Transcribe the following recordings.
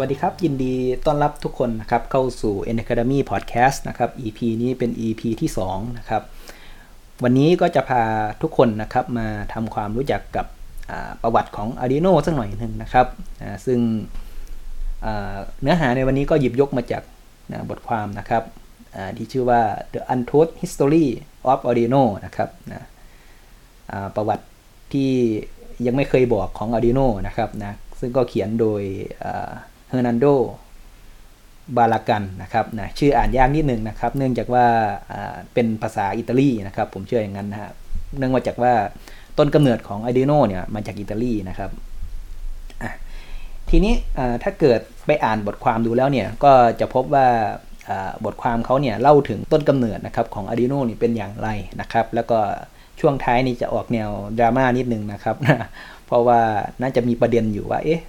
วัสดีครับ ยินดีต้อนรับทุกคนนะครับเข้าสู่ N Academy Podcast นะครับ EP นี้เป็น EP ที่2นะครับวันนี้ก็จะพาทุกคนนะครับมาทำความรู้จักกับประวัติของ Arduino สักหน่อยหนึ่งนะครับซึ่งเนื้อหาในวันนี้ก็หยิบยกมาจากบทความนะครับที่ชื่อว่า The Untold History of Arduino นะครับประวัติที่ยังไม่เคยบอกของ Arduino นะครับนะซึ่งก็เขียนโดย เฮอร์นันโดบาลากันนะครับนะชื่ออ่านยากนิดนึงนะครับ เนื่องจากว่าเป็นภาษาอิตาลีนะครับ ผมเชื่ออย่างนั้นนะฮะเนื่องมาจากว่าต้นกำเนิดของ Arduino เนี่ยมาจากอิตาลีนะครับทีนี้ถ้าเกิดไปอ่านบทความดูแล้วเนี่ยก็จะพบว่าบทความเขาเนี่ยเล่าถึงต้นกำเนิดนะครับของ Arduino นี่เป็นอย่างไรนะครับ แล้วก็ช่วงท้ายนี่จะออกแนวดราม่านิดนึงนะครับ เพราะว่าน่าจะมีประเด็นอยู่ว่า เอ๊ะ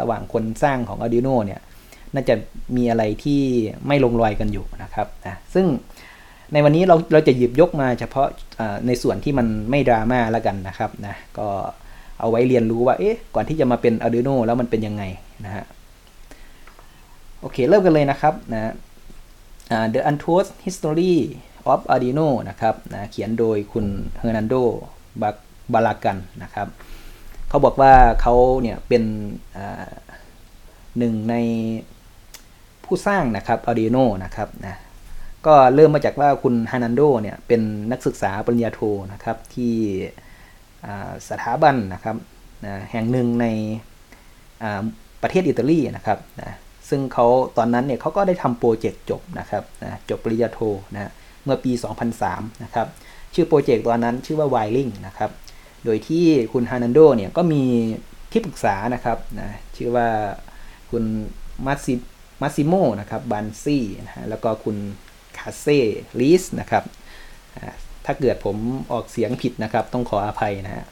ระหว่างคนสร้างของ Arduino เนี่ย น่าจะมีอะไรที่ไม่ลงรอยกันอยู่นะครับนะซึ่งในวันนี้เราเราจะหยิบยกมาเฉพาะในส่วนที่มันไม่ดราม่าแล้วกันนะครับนะก็เอาไว้เรียนรู้ว่า เอ๊ะ ก่อนที่จะมาเป็น Arduino แล้วมันเป็นยังไงนะฮะ โอเค เริ่มกันเลยนะครับนะ The Untold History of Arduino นะครับนะเขียนโดยคุณเฮอร์นันโดบาลากันนะครับ เขาบอกว่าเขาเนี่ยเป็นหนึ่งในผู้สร้างนะครับ Arduino นะครับนะก็เริ่มมาจากว่าคุณฮานันโดเนี่ยเป็นนักศึกษาปริญญาโทนะครับที่สถาบันนะครับนะแห่งหนึ่งในประเทศอิตาลีนะครับนะซึ่งเขาตอนนั้นเนี่ยเขาก็ได้ทำโปรเจกต์จบนะครับนะจบปริญญาโทนะเมื่อปี 2003 นะครับ ชื่อโปรเจกต์ตอนนั้นชื่อว่า Wiring นะครับ โดยที่คุณฮานันโดเนี่ยก็มีที่ปรึกษานะครับนะชื่อว่าคุณมาซิมาซิโมนะครับบันซี่นะฮะแล้วก็คุณคาเซ่ลิสนะครับถ้าเกิดผมออกเสียงผิดนะครับ ต้องขออภัยนะฮะ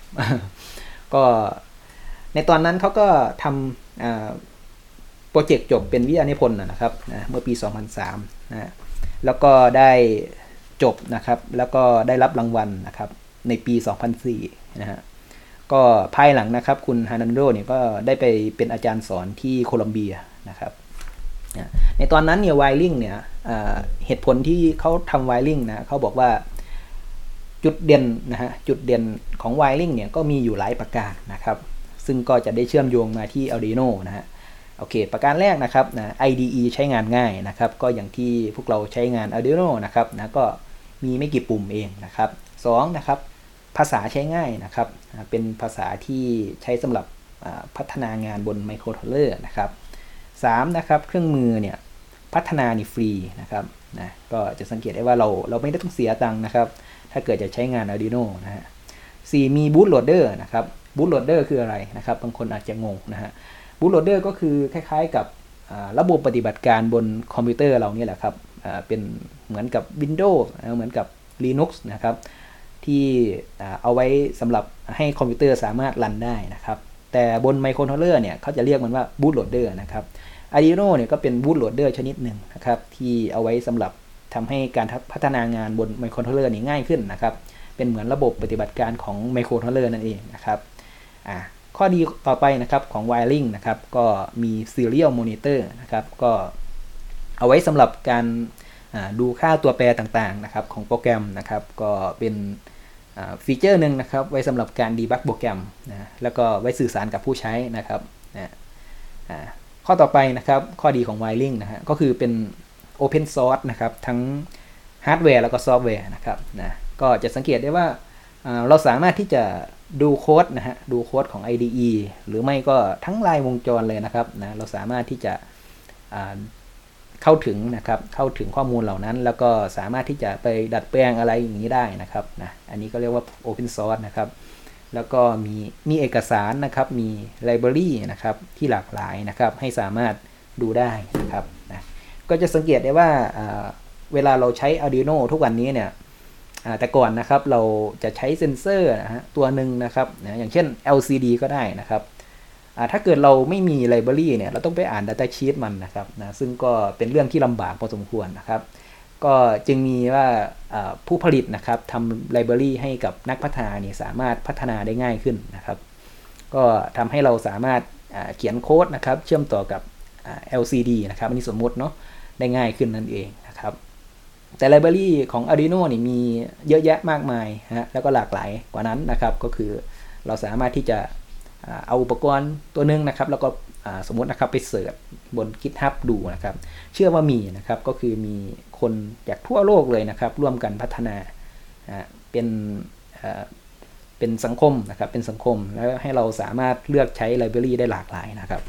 ก็ในตอนนั้นเขาก็ทำโปรเจกต์จบเป็นวิทยานิพนธ์นะครับนะเมื่อปี 2003นะแล้วก็ได้จบนะครับ แล้วก็ได้รับรางวัลนะครับ ในปี 2004 นะฮะ ก็ภายหลังนะครับ คุณฮานันโดเนี่ยก็ได้ไปเป็นอาจารย์สอนที่โคลัมเบียนะครับ ในตอนนั้นเนี่ยไวริงเนี่ยเหตุผลที่เขาทำไวริงนะเขาบอกว่าจุดเด่นนะฮะจุดเด่นของ Wiring เนี่ยก็มีอยู่หลายประการนะครับ ซึ่งก็จะได้เชื่อมโยงมาที่ Arduino นะฮะโอเค ประการแรกนะครับนะ IDE ใช้งานง่ายนะครับ ก็อย่างที่พวกเราใช้งาน Arduino นะครับนะก็มีไม่กี่ปุ่มเองนะครับ2นะครับ ภาษาใช้ง่ายนะครับ เป็นภาษาที่ใช้สำหรับพัฒนางานบนไมโครคอนโทรลเลอร์นะครับ3นะครับ เครื่องมือเนี่ยพัฒนานี่ฟรีนะครับนะก็จะสังเกตได้ว่าเราเราไม่ได้ต้องเสียตังค์นะครับ ถ้าเกิดจะใช้งาน Arduino นะฮะสี่มี bootloader นะครับ bootloader คืออะไรนะครับ บางคนอาจจะงงนะฮะ bootloader ก็คือคล้ายๆกับระบบปฏิบัติการบนคอมพิวเตอร์เราเนี่ยแหละครับเป็นเหมือนกับ Windows เหมือนกับ Linux นะครับ ที่เอาไว้สำหรับให้คอมพิวเตอร์สามารถรันได้นะครับ แต่บนไมโครคอนโทรลเลอร์เนี่ยเขาจะเรียกมันว่า bootloader นะครับ Arduino เนี่ยก็เป็น bootloader ชนิดหนึ่งนะครับที่เอาไว้สำหรับทำให้การพัฒนางานบนไมโครคอนโทรลเลอร์นี่ง่ายขึ้นนะครับ เป็นเหมือนระบบปฏิบัติการของไมโครคอนโทรลเลอร์นั่นเองนะครับข้อดีต่อไปนะครับของ Wiring นะครับก็มี Serial Monitor นะครับก็เอาไว้สำหรับการดูค่าตัวแปรต่างๆนะครับของโปรแกรมนะครับ ก็เป็น ฟีเจอร์หนึ่งนะครับ ไว้สำหรับการ debug โปรแกรมนะแล้วก็ไว้สื่อสารกับผู้ใช้นะครับนะข้อต่อไปนะครับ ข้อดีของ Wiring นะฮะก็คือเป็น Open Source นะครับ ทั้งฮาร์ดแวร์แล้วก็ซอฟต์แวร์นะครับนะก็จะสังเกตได้ว่าเราสามารถที่จะดูโค้ดนะฮะดูโค้ดของ IDE หรือไม่ก็ทั้งลายวงจรเลยนะครับนะเราสามารถที่จะ เข้าถึงนะครับเข้าถึงข้อมูลเหล่านั้น แล้วก็สามารถที่จะไปดัดแปลงอะไรอย่างนี้ได้นะครับนะอันนี้ก็เรียกว่า Open Source นะครับแล้วก็มีมีเอกสารนะครับมีไลบรารีนะครับที่หลากหลายนะครับให้สามารถดูได้นะครับนะก็จะสังเกตได้ว่าเวลาเราใช้ Arduino ทุกวันนี้เนี่ยแต่ก่อนนะครับเราจะใช้เซ็นเซอร์นะฮะตัวหนึ่งนะครับนะอย่างเช่น LCD ก็ได้นะครับ ถ้าเกิดเราไม่มีไลบรารีเนี่ยเราต้องไปอ่าน Data Sheet มันนะครับนะซึ่งก็เป็นเรื่องที่ลำบากพอสมควรนะครับ ก็จึงมีว่าผู้ผลิตนะครับทำไลบรารีให้กับนักพัฒนานี่สามารถพัฒนาได้ง่ายขึ้นนะครับ ก็ทำให้เราสามารถเขียนโค้ดนะครับ เชื่อมต่อกับ LCD นะครับอันนี้สมมติเนาะได้ง่ายขึ้นนั่นเองนะครับ แต่ไลบรารีของ Arduino นี่มีเยอะแยะมากมายฮะแล้วก็หลากหลายกว่านั้นนะครับ ก็คือเราสามารถที่จะ เอาอุปกรณ์ตัวนึงนะครับ แล้วก็สมมตินะครับไปเสิร์ชบน GitHub ดูนะครับ เชื่อว่ามีนะครับก็คือมีคนจากทั่วโลกเลยนะครับ ร่วมกันพัฒนาเป็นเป็นสังคมนะครับเป็นสังคมแล้วให้เราสามารถเลือกใช้ไลบรารีได้หลากหลายนะครับ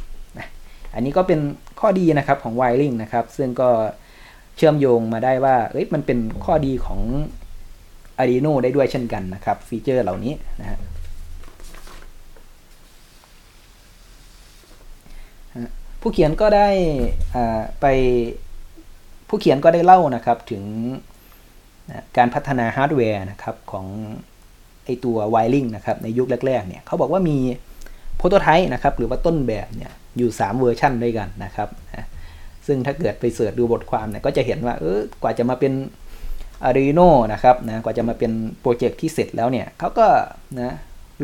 อันนี้ก็เป็นข้อดีนะครับของ Wiring นะครับ ซึ่งก็เชื่อมโยงมาได้ว่าเอ้ยมันเป็นข้อดีของ Arduino ได้ด้วยเช่นกันนะครับ ฟีเจอร์เหล่านี้นะฮะ ผู้เขียนก็ได้ไปผู้เขียนก็ได้เล่านะครับถึงการพัฒนาฮาร์ดแวร์นะครับของไอตัว Wiring นะครับในยุคแรกๆเนี่ยเขาบอกว่ามี prototype นะครับหรือว่าต้นแบบเนี่ยอยู่ 3 เวอร์ชันด้วยกันนะครับซึ่งถ้าเกิดไป search ดูบทความเนี่ยก็จะเห็นว่าเออกว่าจะมาเป็น Arduino นะครับนะกว่าจะมาเป็น project ที่เสร็จแล้วเนี่ยเขาก็นะ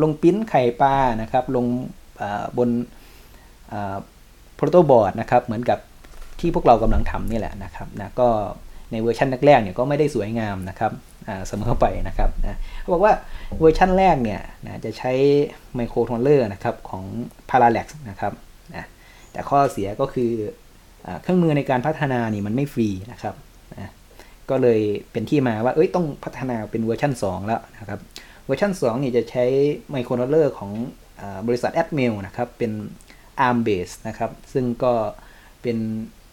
ลงปริ้นไข่ปลานะครับลงบน protoboard นะครับเหมือนกับที่พวกเรากำลังทำนี่แหละนะครับนะก็ในเวอร์ชันแรกๆเนี่ยก็ไม่ได้สวยงามนะครับเสมอไปนะครับนะเขาบอกว่าเวอร์ชันแรกเนี่ยนะจะใช้ไมโครโทรเลอร์นะครับของ Parallax นะครับนะแต่ข้อเสียก็คืออเครื่องมือในการพัฒนานี่มันไม่ฟรีนะครับนะก็เลยเป็นที่มาว่าเอ้ยต้องพัฒนาเป็นเวอร์ชัน2 แล้วนะครับเวอร์ชัน2นี่จะใช้ไมโครโทรเลอร์ของอบริษัท a d m a i l นะครับเป็น ARM base นะครับ ซึ่งก็เป็น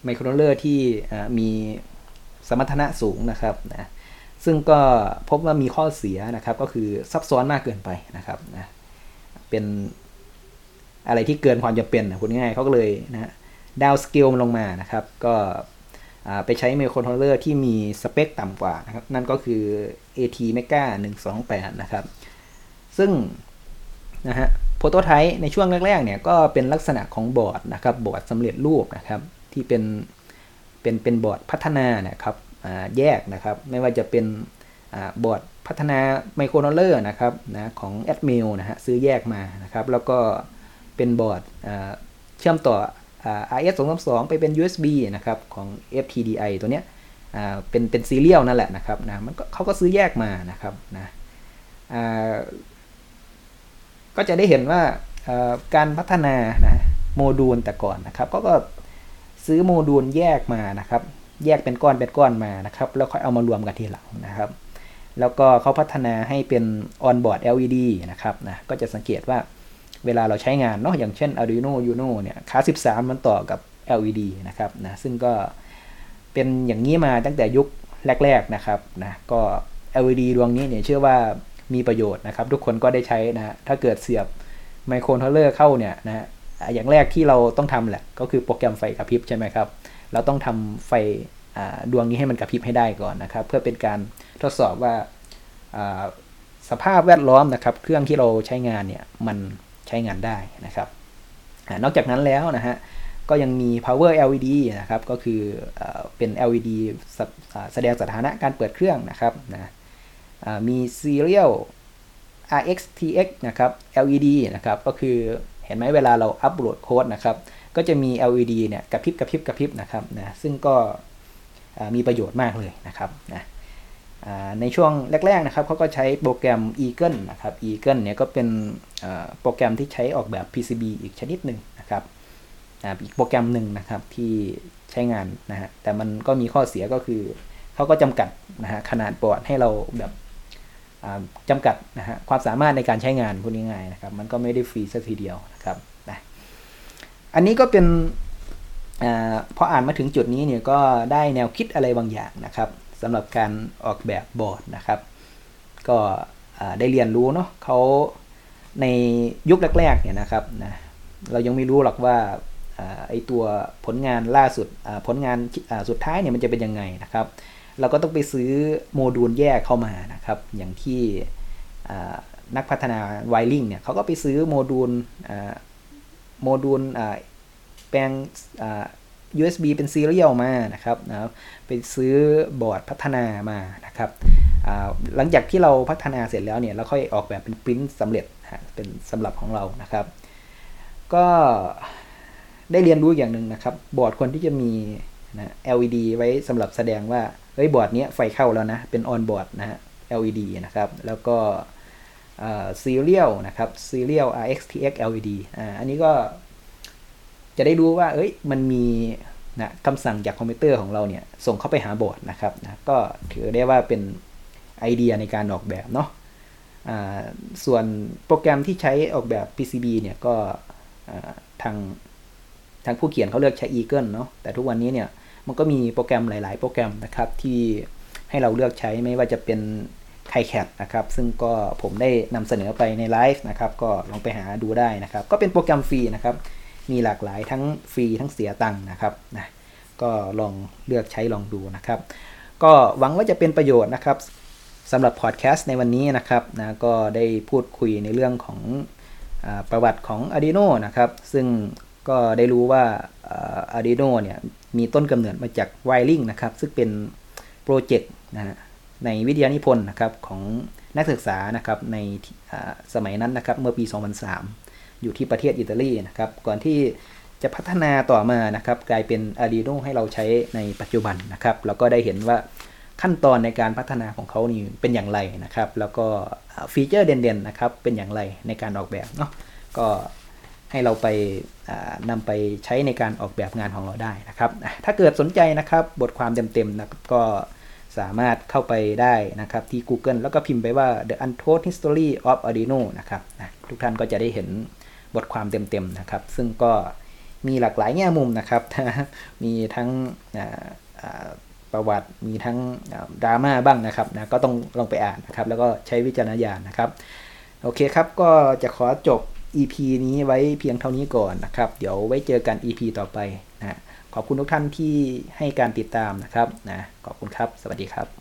ไมโครโทรเลอร์ที่มีสมรรถนะสูงนะครับนะซึ่งก็พบว่ามีข้อเสียนะครับ ก็คือซับซ้อนมากเกินไปนะครับนะเป็นอะไรที่เกินความจำเป็นนะพูดง่ายเขาก็เลยนะdownscale ลงมานะครับ ก็ไปใช้ไมโครโทรเลอร์ที่มีสเปคต่ำกว่านะครับ นั่นก็คือ ATmega128 นะครับ ซึ่ง นะฮะ prototype ในช่วงแรกๆเนี่ยก็เป็นลักษณะของบอร์ดนะครับบอร์ดสำเร็จรูปนะครับที่เป็นเป็นเป็นบอร์ดพัฒนานะครับแยกนะครับไม่ว่าจะเป็นบอร์ดพัฒนาไมโครโนเลอร์นะครับนะของ a d m i l นะฮะซื้อแยกมานะครับแล้วก็เป็นบอร์ดเชื่อมต่อ RS 2 2 2ไปเป็น USB นะครับของ FTDI ตัวเนี้ยเป็นเป็นซีเรียลนั่นแหละนะครับนะมันก็เขาก็ซื้อแยกมานะครับนะ ก็จะได้เห็นว่าการพัฒนานะโมดูลแต่ก่อนนะครับ ก็ก็ซื้อโมดูลแยกมานะครับ แยกเป็นก้อนเป็นก้อนมานะครับ แล้วค่อยเอามารวมกันทีหลังนะครับ แล้วก็เขาพัฒนาให้เป็น on board LED นะครับนะก็จะสังเกตว่าเวลาเราใช้งานเนาะอย่างเช่น Arduino Uno เนี่ยคา13 มันต่อกับ LED นะครับนะซึ่งก็เป็นอย่างนี้มาตั้งแต่ยุคแรก ๆนะครับนะก็ LED ดวงนี้เนี่ยเชื่อว่า มีประโยชน์นะครับ ทุกคนก็ได้ใช้นะถ้าเกิดเสียบไมโครโทรเลอร์เข้าเนี่ยนะอย่างแรกที่เราต้องทำแหละ ก็คือโปรแกรมไฟกระพริบใช่ไหมครับ เราต้องทำไฟดวงนี้ให้มันกระพริบให้ได้ก่อนนะครับ เพื่อเป็นการทดสอบว่าสภาพแวดล้อมนะครับ เครื่องที่เราใช้งานเนี่ยมันใช้งานได้นะครับนอกจากนั้นแล้วนะฮะก็ยังมี power LED นะครับ ก็คือเป็น LED แสดงสถานะการเปิดเครื่องนะครับนะ มี serial RxTx นะครับ LED นะครับ ก็คือเห็นไหมเวลาเราอัปโหลดโค้ดนะครับ ก็จะมี LED เนี่ยกระพริบกระพริบกระพริบนะครับนะ ซึ่งก็มีประโยชน์มากเลยนะครับนะในช่วงแรก ๆ นะครับเขาก็ใช้โปรแกรม Eagle นะครับ Eagle เนี่ยก็เป็นโปรแกรมที่ใช้ออกแบบ PCB อีกชนิดหนึ่งนะครับอีกโปรแกรมหนึ่งนะครับที่ใช้งานนะฮะแต่มันก็มีข้อเสียก็คือเขาก็จำกัดนะฮะขนาดบอร์ดให้เราแบบ จำกัดนะฮะความสามารถในการใช้งานพูดง่ายๆนะครับมันก็ไม่ได้ฟรีสักทีเดียวนะครับนะอันนี้ก็เป็นอพออ่านมาถึงจุดนี้เนี่ยก็ได้แนวคิดอะไรบางอย่างนะครับสำหรับการออกแบบบอร์ดนะครับ ก็ได้เรียนรู้เนาะเขาในยุคแรกๆเนี่ยนะครับนะเรายังไม่รู้หรอกว่าไอตัวผลงานล่าสุดผลงานสุดท้ายเนี่ยมันจะเป็นยังไงนะครับ เราก็ต้องไปซื้อโมดูลแยกเข้ามานะครับ อย่างที่นักพัฒนา Wiring เนี่ยเขาก็ไปซื้อ module module แปลง USB เป็น serial มานะครับนะไปซื้อบอร์ดพัฒนามานะครับหลังจากที่เราพัฒนาเสร็จแล้วเนี่ยเราค่อยออกแบบเป็นปริ้นสำเร็จเป็นสำหรับของเรานะครับ ก็ได้เรียนรู้อย่างหนึ่งนะครับ บอร์ดควรที่จะมี นะ LED ไว้สำหรับแสดงว่าเฮ้ยบอร์ดนี้ไฟเข้าแล้วนะ เป็น on board นะฮะ LED นะครับ แล้วก็ serial นะครับ serial RxTx LED อ่าอันนี้ก็จะได้รู้ว่า เอ้ย มันมีนะคำสั่งจากคอมพิวเตอร์ของเราเนี่ย ส่งเข้าไปหาบอร์ดนะครับนะก็ถือได้ว่าเป็นไอเดียในการออกแบบเนาะส่วนโปรแกรมที่ใช้ออกแบบ PCB เนี่ยก็ทางทางผู้เขียนเขาเลือกใช้ Eagle เนาะแต่ทุกวันนี้เนี่ย มันก็มีโปรแกรมหลาย ๆ โปรแกรมนะครับที่ให้เราเลือกใช้ไม่ว่าจะเป็น k i c a t นะครับ ซึ่งก็ผมได้นำเสนอไปในไลฟ์นะครับ ก็ลองไปหาดูได้นะครับ ก็เป็นโปรแกรมฟรีนะครับ มีหลากหลายทั้งฟรีทั้งเสียตังค์นะครับนะก็ลองเลือกใช้ลองดูนะครับ ก็หวังว่าจะเป็นประโยชน์นะครับสำหรับพอดแคสต์ในวันนี้นะครับนะก็ได้พูดคุยในเรื่องของอประวัติของ Arduino นะครับ ซึ่งก็ได้รู้ว่า Arduino เนี่ยมีต้นกำเนิดมาจาก Wiring นะครับซึ่งเป็นโปรเจกต์นะในวิทยานิพนธ์นะครับของนักศึกษานะครับในสมัยนั้นนะครับเมื่อปี 2003 อยู่ที่ประเทศอิตาลีนะครับก่อนที่จะพัฒนาต่อมานะครับกลายเป็น Arduino ให้เราใช้ในปัจจุบันนะครับเราก็ได้เห็นว่าขั้นตอนในการพัฒนาของเขานี่เป็นอย่างไรนะครับ แล้วก็ฟีเจอร์เด่นๆนะครับเป็นอย่างไรในการออกแบบเนาะก็ ให้เราไปนำไปใช้ในการออกแบบงานของเราได้นะครับ ถ้าเกิดสนใจนะครับบทความเต็มๆนะก็สามารถเข้าไปได้นะครับที่ Google แล้วก็พิมพ์ไปว่า The Untold History of Arduino นะครับนะทุกท่านก็จะได้เห็นบทความเต็มๆนะครับ ซึ่งก็มีหลากหลายแง่มุมนะครับ มีทั้งประวัติ มีทั้งดราม่าบ้างนะครับนะก็ต้องลองไปอ่านนะครับ แล้วก็ใช้วิจารณญาณนะครับ โอเคครับ ก็จะขอจบ EP นี้ไว้เพียงเท่านี้ก่อนนะครับ เดี๋ยวไว้เจอกัน EP ต่อไปนะขอบคุณทุกท่านที่ให้การติดตามนะครับนะขอบคุณครับ สวัสดีครับ